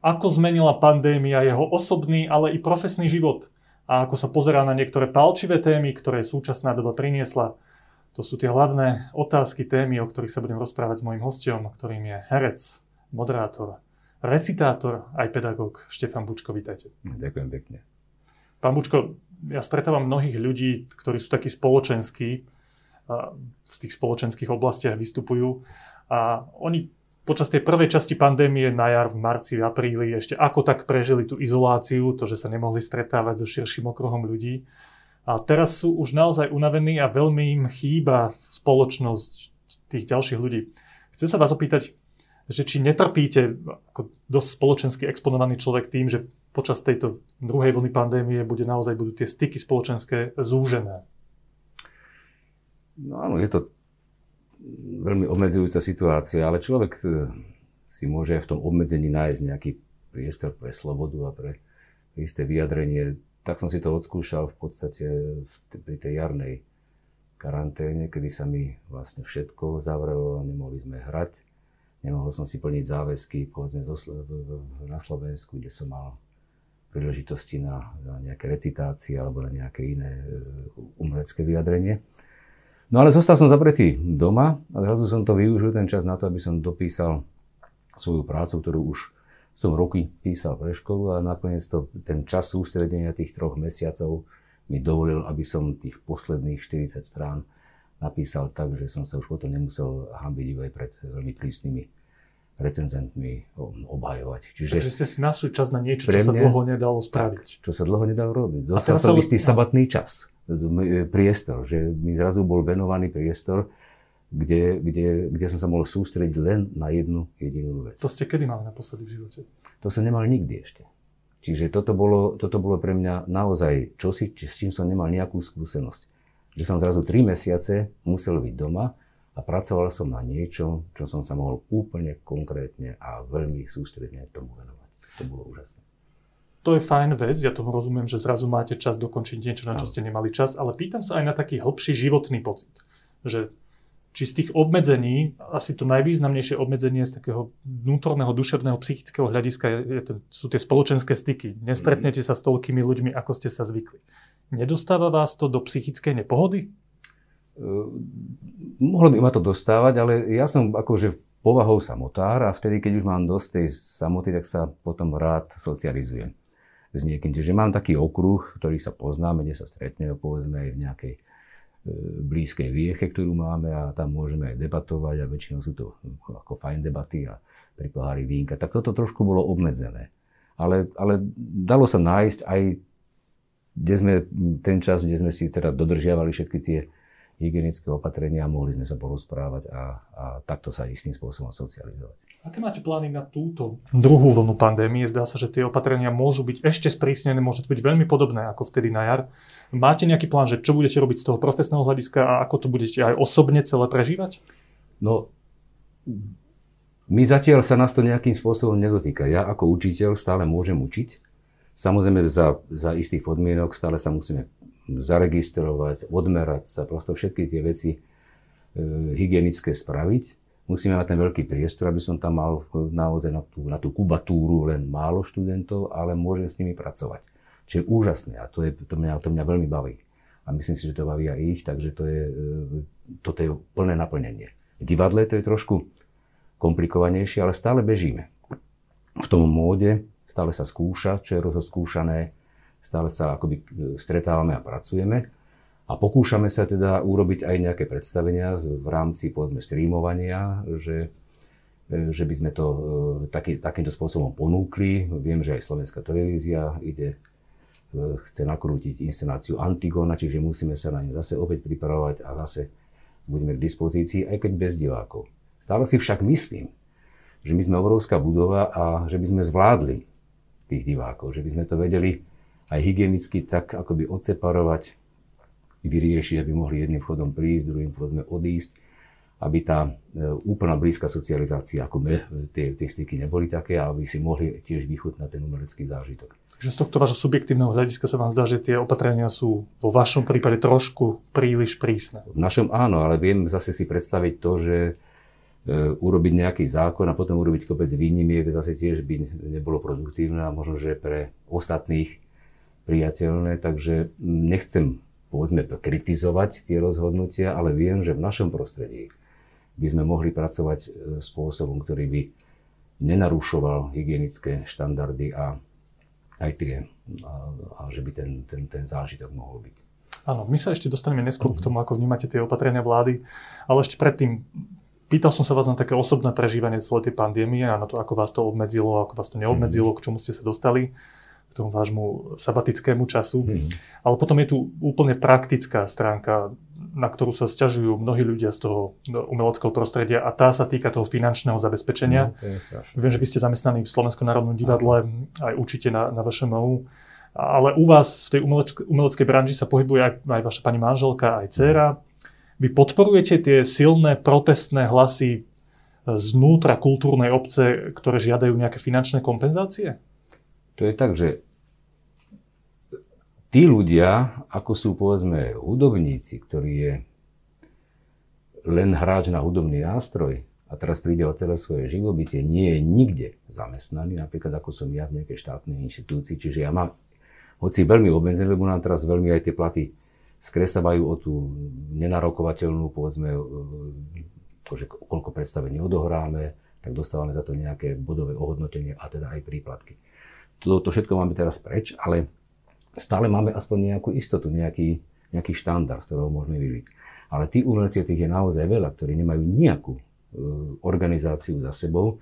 ako zmenila pandémia jeho osobný, ale i profesný život a ako sa pozerá na niektoré palčivé témy, ktoré súčasná doba priniesla. To sú tie hlavné otázky, témy, o ktorých sa budem rozprávať s mojim hostom, ktorým je herec, moderátor, recitátor, aj pedagóg Štefan Bučko. Vítajte. Ďakujem pekne. Pán Bučko, ja stretávam mnohých ľudí, ktorí sú takí spoločenskí, v tých spoločenských oblastiach vystupujú a oni počas tej prvej časti pandémie na jar, v marci, v apríli ešte ako tak prežili tú izoláciu, to, že sa nemohli stretávať so širším okruhom ľudí. A teraz sú už naozaj unavení a veľmi im chýba spoločnosť tých ďalších ľudí. Chcem sa vás opýtať, že či netrpíte ako dosť spoločensky exponovaný človek tým, že počas tejto druhej vlny pandémie bude naozaj budú tie styky spoločenské zúžené. No áno, je to veľmi obmedzujúca situácia, ale človek e, si môže v tom obmedzení nájsť nejaký priestor pre slobodu a pre isté vyjadrenie. Tak som si to odskúšal v podstate pri tej jarnej karanténe, kedy sa mi vlastne všetko zavrelo, nemohli sme hrať, nemohol som si plniť záväzky povedzme na Slovensku, kde som mal príležitosti na, na nejaké recitácie alebo na nejaké iné e, umelecké vyjadrenie. No ale zostal som zapretý doma a zrazu som to využil ten čas na to, aby som dopísal svoju prácu, ktorú už som roky písal pre školu a nakoniec to, ten čas sústredenia tých troch mesiacov mi dovolil, aby som tých posledných 40 strán napísal tak, že som sa už potom nemusel hambiť aj pred veľmi prísnymi recenzentmi obhajovať. Čiže Takže ste si našli čas na niečo, čo mňa, sa dlho nedalo spraviť. Čo sa dlho nedalo robiť. Dostal som istý sabatný čas priestor, že mi zrazu bol venovaný priestor, kde, kde, kde som sa mohol sústrediť len na jednu jedinú vec. To ste kedy mali naposledy v živote? To som nemal nikdy ešte. Čiže toto bolo, toto bolo pre mňa naozaj čosi, s čím som nemal nejakú skúsenosť. Že som zrazu 3 mesiace musel byť doma a pracoval som na niečom, čo som sa mohol úplne konkrétne a veľmi sústredne tomu venovať. To bolo úžasné to je fajn vec, ja tomu rozumiem, že zrazu máte čas dokončiť niečo, na čo ste nemali čas, ale pýtam sa aj na taký hlbší životný pocit, že či z tých obmedzení, asi to najvýznamnejšie obmedzenie z takého vnútorného, duševného, psychického hľadiska je, je to, sú tie spoločenské styky. Nestretnete sa s toľkými ľuďmi, ako ste sa zvykli. Nedostáva vás to do psychickej nepohody? Uh, mohlo by ma to dostávať, ale ja som akože povahou samotár a vtedy, keď už mám dosť tej samoty, tak sa potom rád socializujem s niekým. Čiže mám taký okruh, ktorý sa poznáme, kde sa stretneme, povedzme aj v nejakej e, blízkej vieche, ktorú máme a tam môžeme aj debatovať a väčšinou sú to ako fajn debaty a pri pohári vínka. Tak toto trošku bolo obmedzené. Ale, ale dalo sa nájsť aj, kde sme ten čas, kde sme si teda dodržiavali všetky tie hygienické opatrenia a mohli sme sa porozprávať a, a takto sa istým spôsobom socializovať. Aké máte plány na túto druhú vlnu pandémie? Zdá sa, že tie opatrenia môžu byť ešte sprísnené, môže to byť veľmi podobné ako vtedy na jar. Máte nejaký plán, že čo budete robiť z toho profesného hľadiska a ako to budete aj osobne celé prežívať? No, my zatiaľ sa nás to nejakým spôsobom nedotýka. Ja ako učiteľ stále môžem učiť. Samozrejme za, za istých podmienok stále sa musíme zaregistrovať, odmerať sa, prosto všetky tie veci e, hygienické spraviť. Musíme mať ten veľký priestor, aby som tam mal naozaj na tú, na tú kubatúru len málo študentov, ale môžem s nimi pracovať. Čiže úžasné a to, je, to, mňa, to mňa veľmi baví. A myslím si, že to baví aj ich, takže to je, e, toto je plné naplnenie. V divadle to je trošku komplikovanejšie, ale stále bežíme. V tom móde stále sa skúša, čo je rozskúšané, stále sa akoby e, stretávame a pracujeme a pokúšame sa teda urobiť aj nejaké predstavenia v rámci povedzme streamovania, že, e, že by sme to e, taký, takýmto spôsobom ponúkli. Viem, že aj slovenská televízia ide, chce nakrútiť inscenáciu Antigona, čiže musíme sa na ňu zase opäť pripravovať a zase budeme k dispozícii, aj keď bez divákov. Stále si však myslím, že my sme obrovská budova a že by sme zvládli tých divákov, že by sme to vedeli aj hygienicky tak akoby odseparovať, vyriešiť, aby mohli jedným vchodom prísť, druhým povedzme odísť, aby tá e, úplná blízka socializácia, ako me, tie, tie styky neboli také a aby si mohli tiež vychutnať ten umelecký zážitok. Takže z tohto vášho subjektívneho hľadiska sa vám zdá, že tie opatrenia sú vo vašom prípade trošku príliš prísne. V našom áno, ale viem zase si predstaviť to, že urobiť nejaký zákon a potom urobiť kopec výnimiek zase tiež by nebolo produktívne a možno, že pre ostatných priateľné, takže nechcem povedzme kritizovať tie rozhodnutia, ale viem, že v našom prostredí by sme mohli pracovať e, spôsobom, ktorý by nenarušoval hygienické štandardy a aj tie, a, a že by ten, ten, ten zážitok mohol byť. Áno, my sa ešte dostaneme neskôr k tomu, ako vnímate tie opatrenia vlády, ale ešte predtým Pýtal som sa vás na také osobné prežívanie celej tej pandémie a na to, ako vás to obmedzilo, ako vás to neobmedzilo, k čomu ste sa dostali k tomu vášmu sabatickému času. Hmm. Ale potom je tu úplne praktická stránka, na ktorú sa sťažujú mnohí ľudia z toho umeleckého prostredia a tá sa týka toho finančného zabezpečenia. No, Viem, že vy ste zamestnaní v Slovenskom národnom divadle, aj učíte na, na vašom ale u vás v tej umeleckej, umeleckej branži sa pohybuje aj, aj vaša pani manželka, aj dcéra. Vy podporujete tie silné protestné hlasy znútra kultúrnej obce, ktoré žiadajú nejaké finančné kompenzácie? To je tak, že tí ľudia, ako sú povedzme hudobníci, ktorí je len hráč na hudobný nástroj a teraz príde o celé svoje živobytie, nie je nikde zamestnaný, napríklad ako som ja v nejakej štátnej inštitúcii, čiže ja mám, hoci veľmi obmedzené, lebo nám teraz veľmi aj tie platy skresávajú o tú nenarokovateľnú, povedzme, to, že koľko predstavení odohráme, tak dostávame za to nejaké bodové ohodnotenie a teda aj príplatky to, to všetko máme teraz preč, ale stále máme aspoň nejakú istotu, nejaký, nejaký štandard, z ktorého môžeme vyviť. Ale tí umelci, tých je naozaj veľa, ktorí nemajú nejakú e, organizáciu za sebou,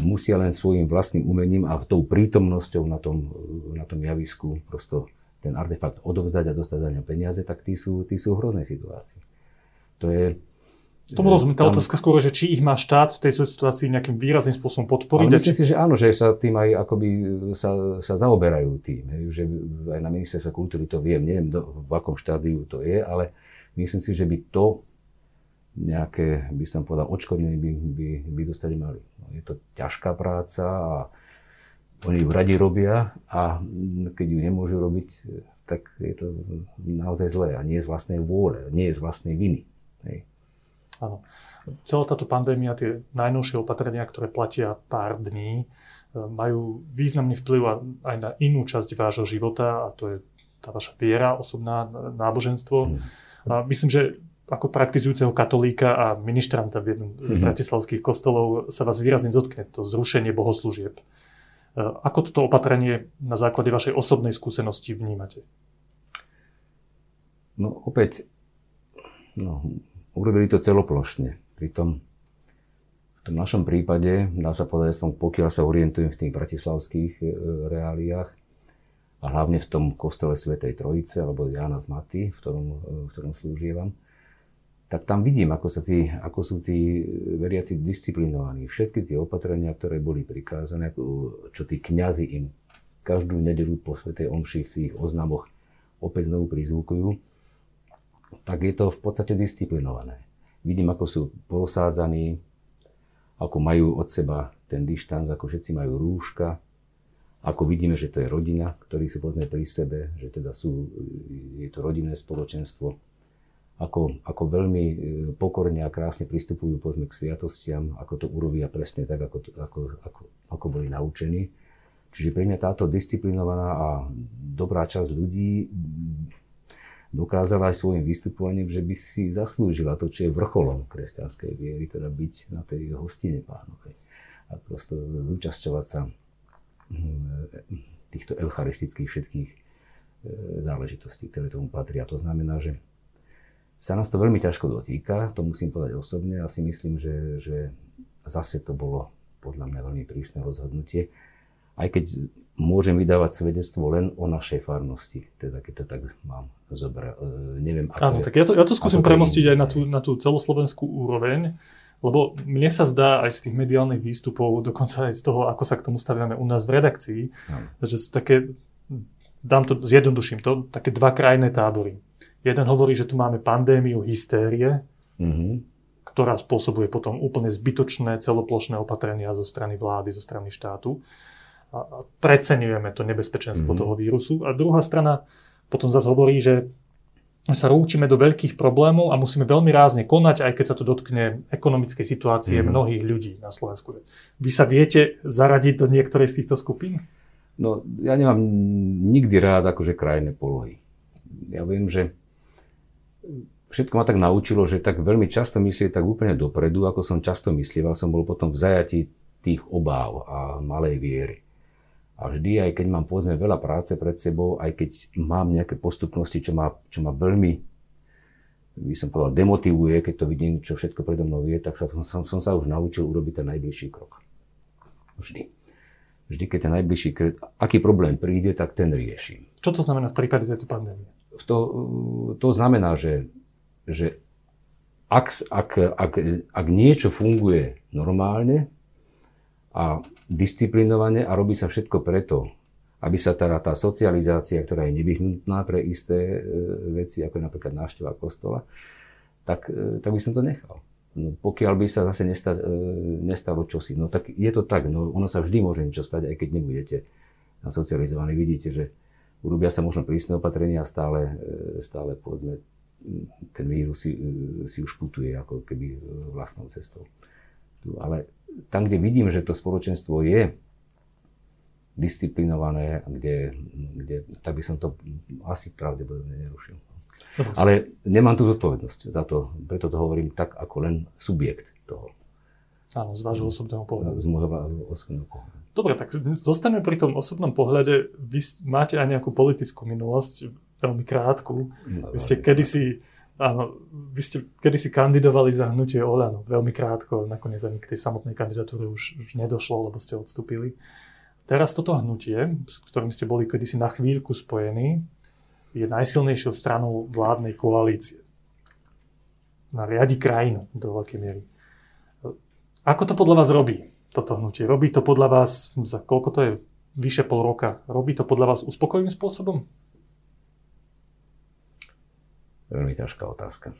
musia len svojim vlastným umením a tou prítomnosťou na tom, e, na tom javisku prosto ten artefakt odovzdať a dostať za ňo peniaze, tak tí sú, tí sú v hroznej situácii. To je, Tomu rozumiem. Tá otázka skôr, že či ich má štát v tej situácii nejakým výrazným spôsobom podporiť. Ale myslím si, že áno, že sa tým aj akoby sa, sa zaoberajú tým. Hej, že aj na ministerstve kultúry to viem, neviem do, v akom štádiu to je, ale myslím si, že by to nejaké, by som povedal, odškodnenie by, by, by dostali mali. No, je to ťažká práca a oni ju radi robia a keď ju nemôžu robiť, tak je to naozaj zlé a nie z vlastnej vôle, nie je z vlastnej viny. Hej. Áno. Celá táto pandémia, tie najnovšie opatrenia, ktoré platia pár dní, e, majú významný vplyv aj na inú časť vášho života a to je tá vaša viera, osobná náboženstvo. Mm. A myslím, že ako praktizujúceho katolíka a ministranta v jednom z mm. bratislavských kostolov sa vás výrazne dotkne to zrušenie bohoslúžieb. E, ako toto opatrenie na základe vašej osobnej skúsenosti vnímate? No opäť, no, urobili to celoplošne. Pritom v tom našom prípade, dá sa povedať, aspoň pokiaľ sa orientujem v tých bratislavských e, reáliách, a hlavne v tom kostole Svetej Trojice, alebo Jana z Maty, v ktorom, e, v ktorom slúžievam, tak tam vidím, ako, sa tí, ako sú tí veriaci disciplinovaní. Všetky tie opatrenia, ktoré boli prikázané, čo tí kňazi im každú nedelu po Svetej Omši v tých oznamoch opäť znovu prizvukujú, tak je to v podstate disciplinované. Vidím, ako sú posádzaní, ako majú od seba ten dištanc, ako všetci majú rúška, ako vidíme, že to je rodina, ktorí sú povedzme pri sebe, že teda sú, je to rodinné spoločenstvo, ako, ako veľmi e, pokorne a krásne pristupujú povedzme k sviatostiam, ako to urobia presne tak, ako, ako, ako, ako boli naučení. Čiže pre mňa táto disciplinovaná a dobrá časť ľudí dokázala aj svojim vystupovaním, že by si zaslúžila to, čo je vrcholom kresťanskej viery, teda byť na tej hostine pánovej a prosto zúčasťovať sa hm, týchto eucharistických všetkých e, záležitostí, ktoré tomu patria. To znamená, že sa nás to veľmi ťažko dotýka, to musím povedať osobne a si myslím, že, že zase to bolo podľa mňa veľmi prísne rozhodnutie. Aj keď môžem vydávať svedectvo len o našej farnosti, teda keď to tak mám zobrať. E, neviem, ako Áno, je, tak ja to, ja to skúsim premostiť aj na tú, na tú celoslovenskú úroveň, lebo mne sa zdá aj z tých mediálnych výstupov, dokonca aj z toho, ako sa k tomu staviame u nás v redakcii, Áno. že sú také, dám to, zjednoduším to, také dva krajné tábory. Jeden hovorí, že tu máme pandémiu hystérie, mm-hmm. ktorá spôsobuje potom úplne zbytočné celoplošné opatrenia zo strany vlády, zo strany štátu a preceňujeme to nebezpečenstvo mm-hmm. toho vírusu. A druhá strana potom zase hovorí, že sa rúčime do veľkých problémov a musíme veľmi rázne konať, aj keď sa to dotkne ekonomickej situácie mm. mnohých ľudí na Slovensku. Vy sa viete zaradiť do niektorej z týchto skupín? No, ja nemám nikdy rád akože krajné polohy. Ja viem, že všetko ma tak naučilo, že tak veľmi často myslieť tak úplne dopredu, ako som často myslieval, som bol potom v zajatí tých obáv a malej viery. A vždy, aj keď mám povedzme veľa práce pred sebou, aj keď mám nejaké postupnosti, čo ma, čo ma veľmi, by som povedal, demotivuje, keď to vidím, čo všetko predo mnou je, tak sa, som, som sa už naučil urobiť ten najbližší krok. Vždy. Vždy, keď ten najbližší krok, aký problém príde, tak ten riešim. Čo to znamená v prípade tejto pandémie? To, to znamená, že, že ak, ak, ak, ak niečo funguje normálne, a disciplinovane a robí sa všetko preto, aby sa teda tá socializácia, ktorá je nevyhnutná pre isté e, veci, ako je napríklad návšteva kostola, tak, e, tak by som to nechal. No, pokiaľ by sa zase nesta, e, nestalo čosi, no tak je to tak, no ono sa vždy môže niečo stať, aj keď nebudete socializovaní. Vidíte, že urobia sa možno prísne opatrenia a stále, stále povedzme, ten vírus si, si už putuje ako keby vlastnou cestou. Ale tam, kde vidím, že to spoločenstvo je disciplinované, kde, kde, tak by som to asi pravdepodobne nerušil. Dobre, Ale nemám tú zodpovednosť za to, preto to hovorím tak, ako len subjekt toho. Áno, z vášho osobného pohľadu. Z môjho osobného pohľadu. Dobre, tak zostaneme pri tom osobnom pohľade. Vy máte aj nejakú politickú minulosť, veľmi krátku. No, Vy ste kedysi Áno, vy ste kedysi kandidovali za hnutie Oľano, veľmi krátko, nakoniec ani k tej samotnej kandidatúre už, už nedošlo, lebo ste odstúpili. Teraz toto hnutie, s ktorým ste boli kedysi na chvíľku spojení, je najsilnejšou stranou vládnej koalície. Na riadi krajinu do veľkej miery. Ako to podľa vás robí, toto hnutie? Robí to podľa vás, za koľko to je, vyše pol roka, robí to podľa vás uspokojivým spôsobom? Veľmi ťažká otázka.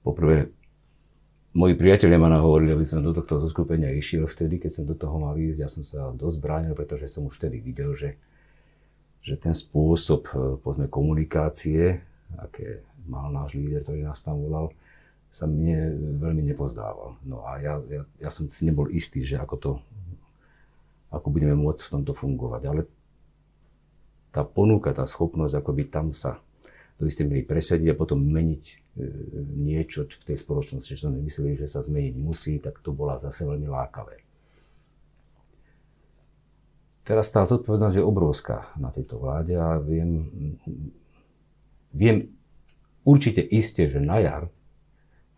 Poprvé, moji priatelia ma nahovorili, aby som do tohto zoskupenia išiel vtedy, keď som do toho mal ísť. Ja som sa dosť bránil, pretože som už vtedy videl, že, že ten spôsob eh, povedzme, komunikácie, aké mal náš líder, ktorý nás tam volal, sa mne veľmi nepozdával. No a ja, ja, ja som si nebol istý, že ako to, ako budeme môcť v tomto fungovať. Ale tá ponuka, tá schopnosť, ako by tam sa to by ste mieli presadiť a potom meniť e, niečo v tej spoločnosti, čo sme mysleli, že sa zmeniť musí, tak to bola zase veľmi lákavé. Teraz tá zodpovednosť je obrovská na tejto vláde a viem, viem určite iste, že na jar,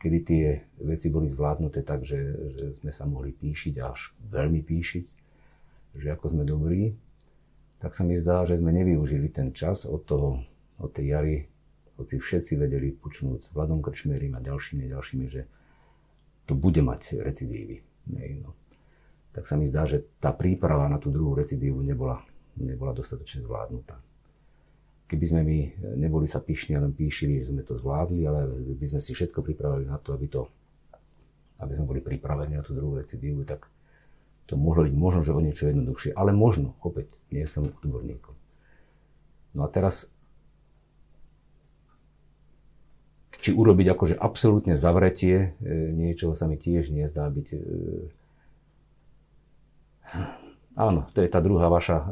kedy tie veci boli zvládnuté tak, že, že sme sa mohli píšiť až veľmi píšiť, že ako sme dobrí, tak sa mi zdá, že sme nevyužili ten čas od toho, od tej jary hoci všetci vedeli počnúť s Vladom Krčmerim a ďalšími a ďalšími, že to bude mať recidívy. No. Tak sa mi zdá, že tá príprava na tú druhú recidívu nebola, nebola dostatočne zvládnutá. Keby sme my neboli sa pyšní a len píšili, že sme to zvládli, ale by sme si všetko pripravili na to, aby, to, aby sme boli pripravení na tú druhú recidívu, tak to mohlo byť možno, že o niečo jednoduchšie. Ale možno, opäť, nie som odborníkom. No a teraz či urobiť akože absolútne zavretie e, niečoho sa mi tiež nezdá byť. E, áno, to je tá druhá vaša e,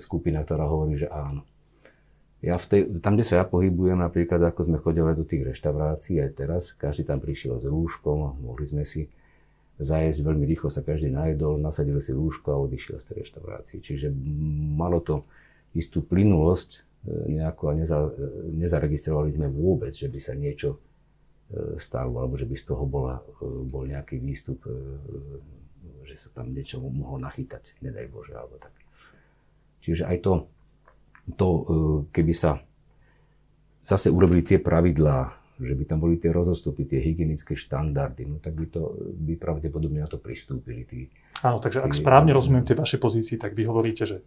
skupina, ktorá hovorí, že áno. Ja v tej, tam, kde sa ja pohybujem, napríklad ako sme chodili do tých reštaurácií aj teraz, každý tam prišiel s rúškom, mohli sme si zajesť, veľmi rýchlo sa každý najedol, nasadil si rúško a odišiel z tej reštaurácii. Čiže malo to istú plynulosť nejako a neza, nezaregistrovali sme vôbec, že by sa niečo e, stalo, alebo že by z toho bola, e, bol nejaký výstup, e, že sa tam niečo mohlo nachytať, nedaj Bože, alebo tak. Čiže aj to, to keby sa zase urobili tie pravidlá, že by tam boli tie rozostupy, tie hygienické štandardy, no tak by, to, by pravdepodobne na to pristúpili. Tí, Áno, takže tí, ak správne rozumiem tie vaše pozícii, tak vy hovoríte, že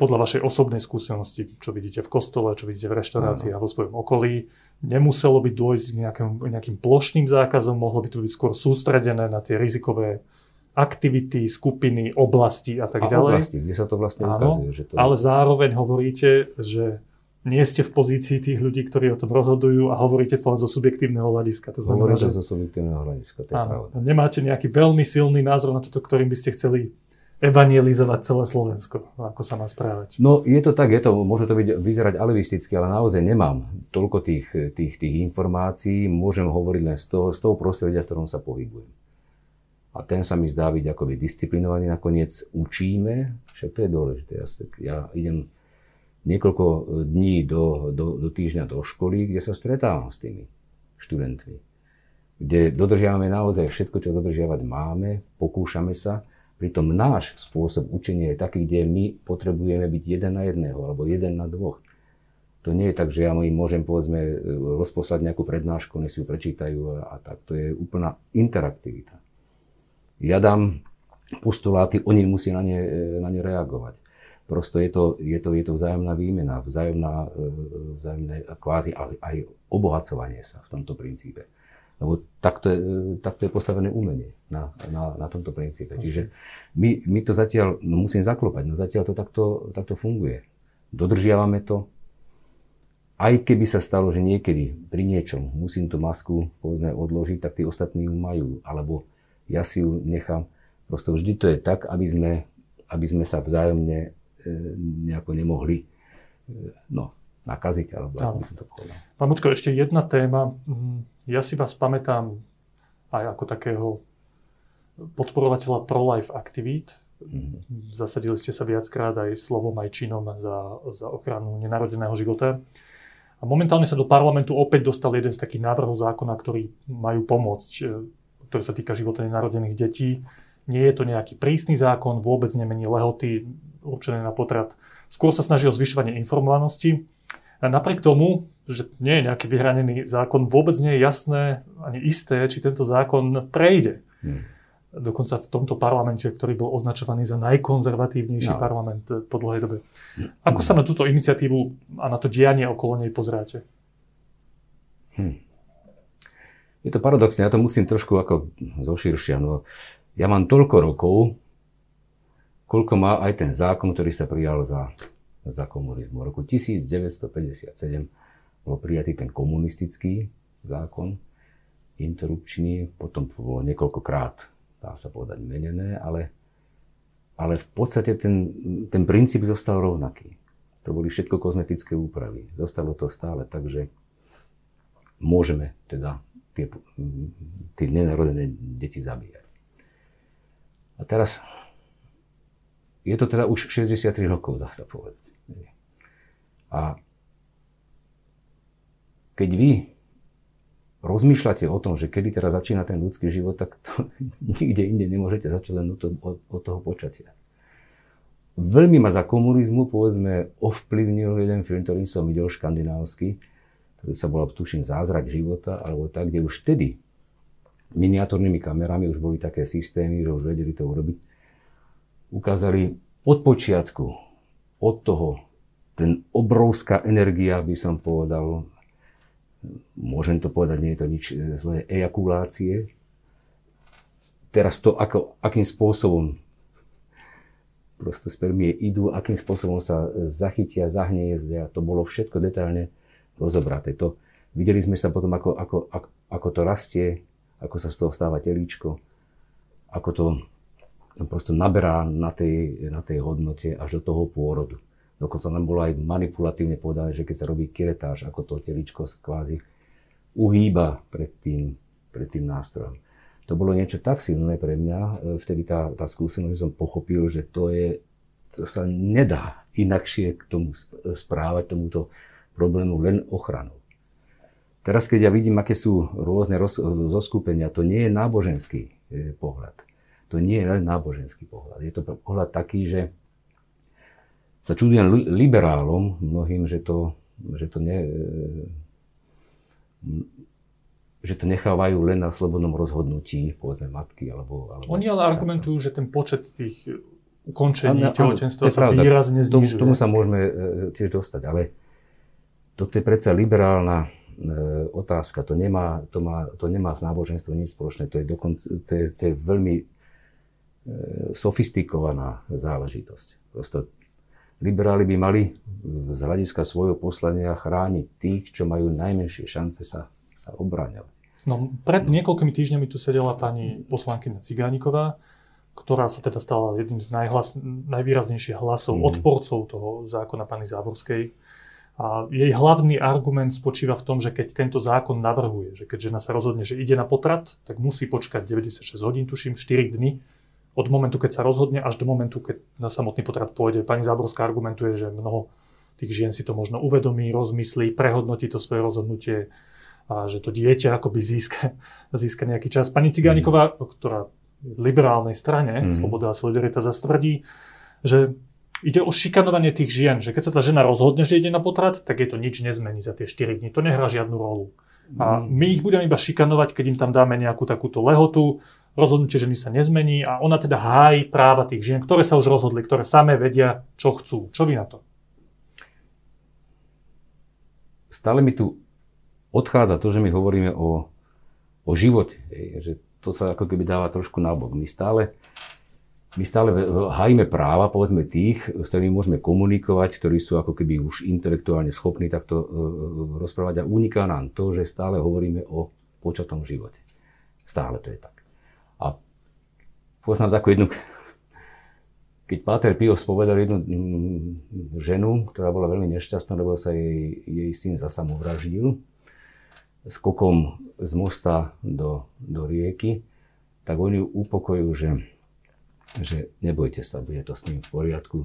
podľa vašej osobnej skúsenosti, čo vidíte v kostole, čo vidíte v reštaurácii a vo svojom okolí, nemuselo by dôjsť k nejakým, nejakým plošným zákazom, mohlo by to byť skôr sústredené na tie rizikové aktivity, skupiny, oblasti a tak a ďalej. oblasti, kde sa to vlastne Áno, ukazuje. Že to... Ale zároveň hovoríte, že nie ste v pozícii tých ľudí, ktorí o tom rozhodujú a hovoríte to len zo subjektívneho hľadiska. To znamená, Hovoríte že... zo subjektívneho hľadiska, to je áno, pravda. Nemáte nejaký veľmi silný názor na toto, ktorým by ste chceli evangelizovať celé Slovensko, ako sa má správať. No je to tak, je to, môže to byť, vyzerať alibisticky, ale naozaj nemám toľko tých, tých, tých informácií, môžem hovoriť len z toho, z toho prostredia, v ktorom sa pohybujem. A ten sa mi zdá byť akoby disciplinovaný, nakoniec učíme, však to je dôležité. Ja, ja idem niekoľko dní do, do, do týždňa do školy, kde sa stretávam s tými študentmi. Kde dodržiavame naozaj všetko, čo dodržiavať máme, pokúšame sa, Pritom náš spôsob učenia je taký, kde my potrebujeme byť jeden na jedného alebo jeden na dvoch. To nie je tak, že ja im môžem povedzme rozposlať nejakú prednášku, oni si ju prečítajú a, a tak. To je úplná interaktivita. Ja dám postuláty, oni musia na ne, na ne reagovať. Prosto je to, je to, je to vzájomná výmena, vzájomná, e, vzájomné kvázi aj, aj obohacovanie sa v tomto princípe. Lebo takto je, takto je postavené umenie na, na, na tomto princípe. Čiže my, my to zatiaľ, no musím zaklopať, no zatiaľ to takto, takto funguje. Dodržiavame to. Aj keby sa stalo, že niekedy pri niečom musím tú masku povedzme odložiť, tak tí ostatní ju majú. Alebo ja si ju nechám. Prosto vždy to je tak, aby sme, aby sme sa vzájomne e, nejako nemohli e, no, nakaziť, alebo by som to povedal. Pán Mučko, ešte jedna téma. Mm, ja si vás pamätám aj ako takého podporovateľa pro-life aktivít. Mm-hmm. Zasadili ste sa viackrát aj slovom, aj činom za, za ochranu nenarodeného života. A momentálne sa do parlamentu opäť dostal jeden z takých návrhov zákona, ktorý majú pomôcť, e, ktorý sa týka života nenarodených detí. Nie je to nejaký prísny zákon, vôbec nemení lehoty určené na potrat. Skôr sa snaží o zvyšovanie informovanosti. A napriek tomu, že nie je nejaký vyhranený zákon, vôbec nie je jasné ani isté, či tento zákon prejde. Hmm. Dokonca v tomto parlamente, ktorý bol označovaný za najkonzervatívnejší no. parlament po dlhej dobe. Ako sa na túto iniciatívu a na to dianie okolo nej pozráte? Hmm. Je to paradoxné, ja to musím trošku ako zoširšia. No, ja mám toľko rokov, koľko má aj ten zákon, ktorý sa prijal za za komunizmu. V roku 1957 bol prijatý ten komunistický zákon, interrupčný, potom bolo niekoľkokrát, dá sa povedať, menené, ale, ale v podstate ten, ten princíp zostal rovnaký. To boli všetko kozmetické úpravy. Zostalo to stále tak, že môžeme teda tie, tie nenarodené deti zabíjať. A teraz je to teda už 63 rokov, dá sa povedať. A keď vy rozmýšľate o tom, že kedy teraz začína ten ľudský život, tak to nikde inde nemôžete začať len od, od, od toho počatia. Veľmi ma za komunizmu, povedzme, ovplyvnil jeden film, ktorý som videl, škandinávsky, ktorý sa volal, tuším, Zázrak života, alebo tak, kde už vtedy miniatórnymi kamerami už boli také systémy, že už vedeli to urobiť ukázali od počiatku, od toho, ten obrovská energia, by som povedal, môžem to povedať, nie je to nič zlé, ejakulácie. Teraz to, ako, akým spôsobom proste spermie idú, akým spôsobom sa zachytia, zahniezdia, to bolo všetko detailne rozobraté. To, videli sme sa potom, ako, ako, ako, ako to rastie, ako sa z toho stáva telíčko, ako to proste naberá na tej, na tej hodnote až do toho pôrodu. Dokonca nám bolo aj manipulatívne povedané, že keď sa robí kiretáž, ako to teličko kvázi uhýba pred tým, pred tým nástrojom. To bolo niečo tak silné pre mňa, e, vtedy tá, tá skúsenosť, že som pochopil, že to, je, to sa nedá inakšie k tomu správať, tomuto problému len ochranou. Teraz, keď ja vidím, aké sú rôzne roz, zoskupenia, to nie je náboženský e, pohľad to nie je len náboženský pohľad. Je to pohľad taký, že sa čudujem liberálom mnohým, že to, že to, ne, že to nechávajú len na slobodnom rozhodnutí, povedzme matky. Alebo, alebo Oni ale argumentujú, že ten počet tých ukončení tehotenstva sa pravda. výrazne znižuje. Tomu, tomu sa môžeme e, tiež dostať, ale toto je predsa liberálna e, otázka. To nemá, to, má, to nemá s náboženstvom nič spoločné. To je, dokonca, to je, to je veľmi E, sofistikovaná záležitosť. Prosto liberáli by mali z hľadiska svojho poslania chrániť tých, čo majú najmenšie šance sa, sa obráňovať. No, pred niekoľkými týždňami tu sedela pani poslankyňa Cigániková, ktorá sa teda stala jedným z najhlas, najvýraznejších hlasov mm. odporcov toho zákona pani Záborskej. A jej hlavný argument spočíva v tom, že keď tento zákon navrhuje, že keď žena sa rozhodne, že ide na potrat, tak musí počkať 96 hodín, tuším, 4 dny od momentu, keď sa rozhodne, až do momentu, keď na samotný potrat pôjde. Pani Záborská argumentuje, že mnoho tých žien si to možno uvedomí, rozmyslí, prehodnotí to svoje rozhodnutie a že to dieťa akoby získa, získa nejaký čas. Pani Cigániková, ktorá v liberálnej strane, mm. Sloboda a Solidarita, zastvrdí, že ide o šikanovanie tých žien, že keď sa tá žena rozhodne, že ide na potrat, tak je to nič nezmení za tie 4 dní. To nehrá žiadnu rolu. A mhm. my ich budeme iba šikanovať, keď im tam dáme nejakú takúto lehotu, rozhodnutie ženy sa nezmení a ona teda hájí práva tých žien, ktoré sa už rozhodli, ktoré samé vedia, čo chcú. Čo vy na to? Stále mi tu odchádza to, že my hovoríme o, o živote. Že to sa ako keby dáva trošku nabok. My stále, my stále hajíme práva, povedzme tých, s ktorými môžeme komunikovať, ktorí sú ako keby už intelektuálne schopní takto uh, rozprávať a uniká nám to, že stále hovoríme o počatom živote. Stále to je tak. A poznám takú jednu, keď Páter Pio spovedal jednu mm, ženu, ktorá bola veľmi nešťastná, lebo sa jej, jej syn zasamovraždil skokom z mosta do, do rieky, tak oni ju upokojujú, že, že nebojte sa, bude to s ním v poriadku,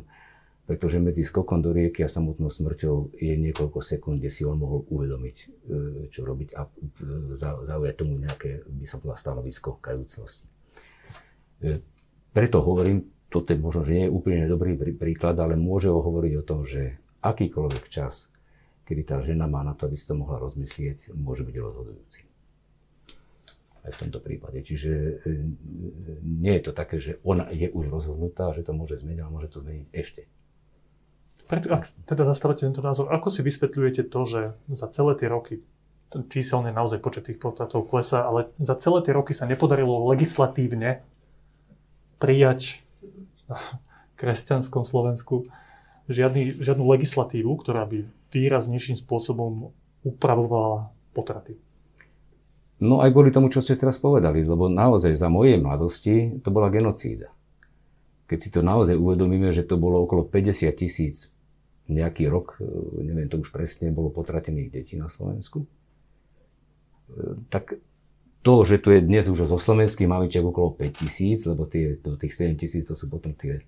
pretože medzi skokom do rieky a samotnou smrťou je niekoľko sekúnd, kde si on mohol uvedomiť, e, čo robiť a e, zaujať tomu nejaké, by som povedal, stanovisko kajúcnosti. E, preto hovorím, toto je možno, že nie je úplne dobrý príklad, ale môže ho hovoriť o tom, že akýkoľvek čas, kedy tá žena má na to, aby si to mohla rozmyslieť, môže byť rozhodujúci. Aj v tomto prípade. Čiže nie je to také, že ona je už rozhodnutá, že to môže zmeniť, ale môže to zmeniť ešte. Preto, ak teda zastávate tento názor, ako si vysvetľujete to, že za celé tie roky, číselne naozaj počet tých portátov klesa, ale za celé tie roky sa nepodarilo legislatívne prijať na kresťanskom Slovensku žiadny, žiadnu legislatívu, ktorá by výraznejším spôsobom upravovala potraty. No aj kvôli tomu, čo ste teraz povedali, lebo naozaj za mojej mladosti to bola genocída. Keď si to naozaj uvedomíme, že to bolo okolo 50 tisíc nejaký rok, e, neviem to už presne, bolo potratených detí na Slovensku. E, tak to, že tu je dnes už zo slovenských mamičiek okolo 5 tisíc, lebo tie, do tých 7 tisíc to sú potom tie,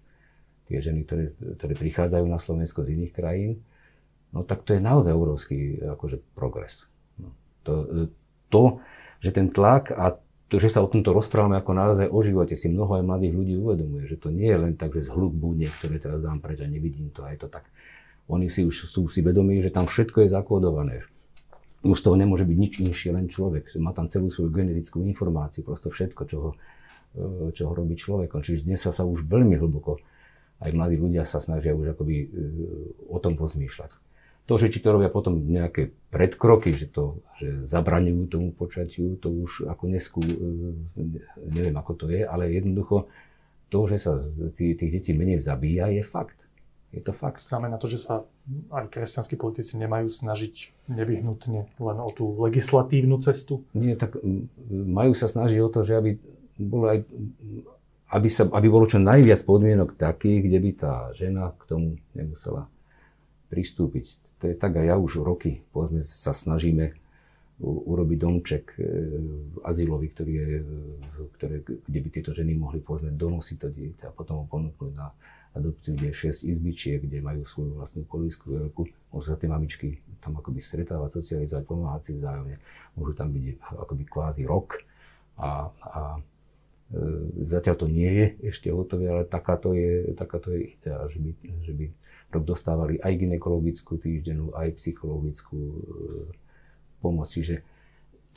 tie ženy, ktoré, ktoré prichádzajú na Slovensko z iných krajín, no tak to je naozaj obrovský akože progres. No, to, e, to, že ten tlak a to, že sa o tomto rozprávame ako naozaj o živote, si mnoho aj mladých ľudí uvedomuje, že to nie je len tak, že zhluk buniek, ktoré teraz dám preč a nevidím to a je to tak oni si už sú si vedomí, že tam všetko je zakódované. Už toho nemôže byť nič inšie, len človek. Má tam celú svoju genetickú informáciu, prosto všetko, čo ho, e, čo ho robí človekom. Čiže dnes sa, sa už veľmi hlboko, aj mladí ľudia sa snažia už akoby e, o tom pozmýšľať. To, že či to robia potom nejaké predkroky, že to že zabraňujú tomu počatiu, to už ako neskú, e, neviem ako to je, ale jednoducho to, že sa tých, tých detí menej zabíja, je fakt. Je to fakt. Znamená to, že sa aj kresťanskí politici nemajú snažiť nevyhnutne len o tú legislatívnu cestu? Nie, tak majú sa snažiť o to, že aby bolo aj aby, sa, aby bolo čo najviac podmienok takých, kde by tá žena k tomu nemusela pristúpiť. To je tak a ja už roky povedzme, sa snažíme urobiť domček e, azylovi, ktorý je, ktoré, kde by tieto ženy mohli povedzme, donosiť to dieťa a potom ho ponúknuť na adopciu, kde je 6 izbičiek, kde majú svoju vlastnú kolísku veľkú. Môžu sa tie mamičky tam akoby stretávať, socializovať, pomáhať si vzájomne. Môžu tam byť akoby kvázi rok. A, a e, zatiaľ to nie je ešte hotové, ale takáto je, takáto je idea, že by, že by rok dostávali aj ginekologickú týždennú, aj psychologickú e, pomoc. Čiže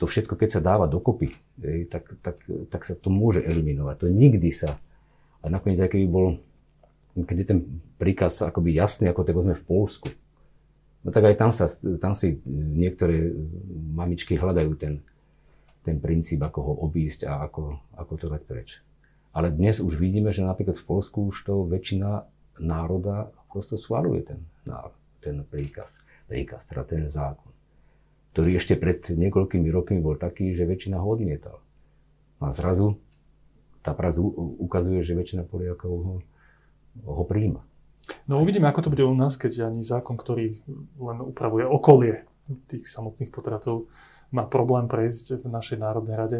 to všetko, keď sa dáva dokopy, e, tak, tak, tak sa to môže eliminovať. To nikdy sa, a nakoniec aj keby bol keď je ten príkaz akoby jasný, ako to sme v Polsku, no tak aj tam, sa, tam si niektoré mamičky hľadajú ten, ten princíp, ako ho obísť a ako, ako to dať preč. Ale dnes už vidíme, že napríklad v Polsku už to väčšina národa prosto schváluje ten, ten príkaz, príkaz, teda ten zákon, ktorý ešte pred niekoľkými rokmi bol taký, že väčšina ho odmietal. A zrazu tá prax ukazuje, že väčšina Poliakov ho, ho príjma. No uvidíme, ako to bude u nás, keď ani zákon, ktorý len upravuje okolie tých samotných potratov, má problém prejsť v našej Národnej rade.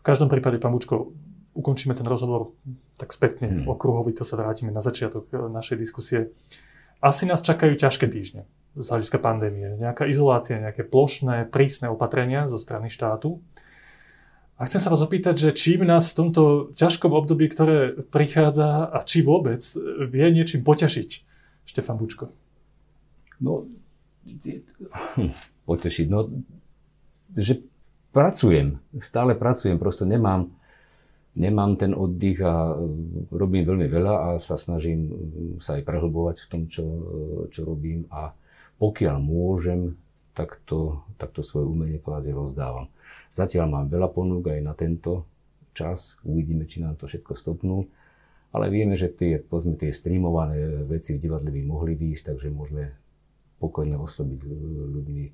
V každom prípade, pán Bučko, ukončíme ten rozhovor tak spätne, hmm. okruhový, to sa vrátime na začiatok eh, našej diskusie. Asi nás čakajú ťažké týždne z hľadiska pandémie. Nejaká izolácia, nejaké plošné, prísne opatrenia zo strany štátu. A chcem sa vás opýtať, že čím nás v tomto ťažkom období, ktoré prichádza a či vôbec vie niečím potešiť Štefan Bučko? No, hm, potešiť, no, že pracujem, stále pracujem, prosto nemám, nemám ten oddych a robím veľmi veľa a sa snažím sa aj prehlbovať v tom, čo, čo robím a pokiaľ môžem, tak to, tak to svoje umenie kvázi rozdávam. Zatiaľ mám veľa ponúk aj na tento čas. Uvidíme, či nám to všetko stopnú. Ale vieme, že tie, povedzme, tie streamované veci v divadle by mohli výjsť, takže môžeme pokojne oslobiť ľuďmi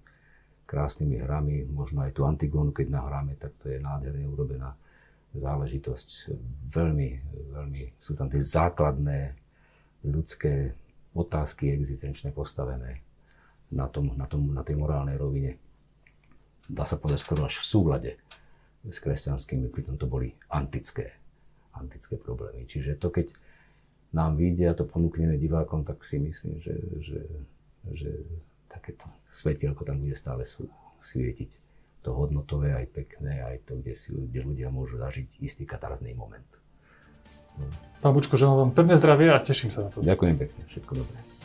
krásnymi hrami. Možno aj tú Antigónu, keď nahráme, tak to je nádherne urobená záležitosť. Veľmi, veľmi sú tam tie základné ľudské otázky existenčné postavené na, tom, na, tom, na tej morálnej rovine dá sa povedať skoro až v súlade s kresťanskými, pritom to boli antické, antické problémy. Čiže to, keď nám vyjde a to ponúkneme divákom, tak si myslím, že, že, že takéto svetielko tam bude stále svietiť. To hodnotové, aj pekné, aj to, kde, si, kde ľudia môžu zažiť istý katarzný moment. Pán Bučko, želám vám pevné zdravie a teším sa na to. Ďakujem pekne, všetko dobré.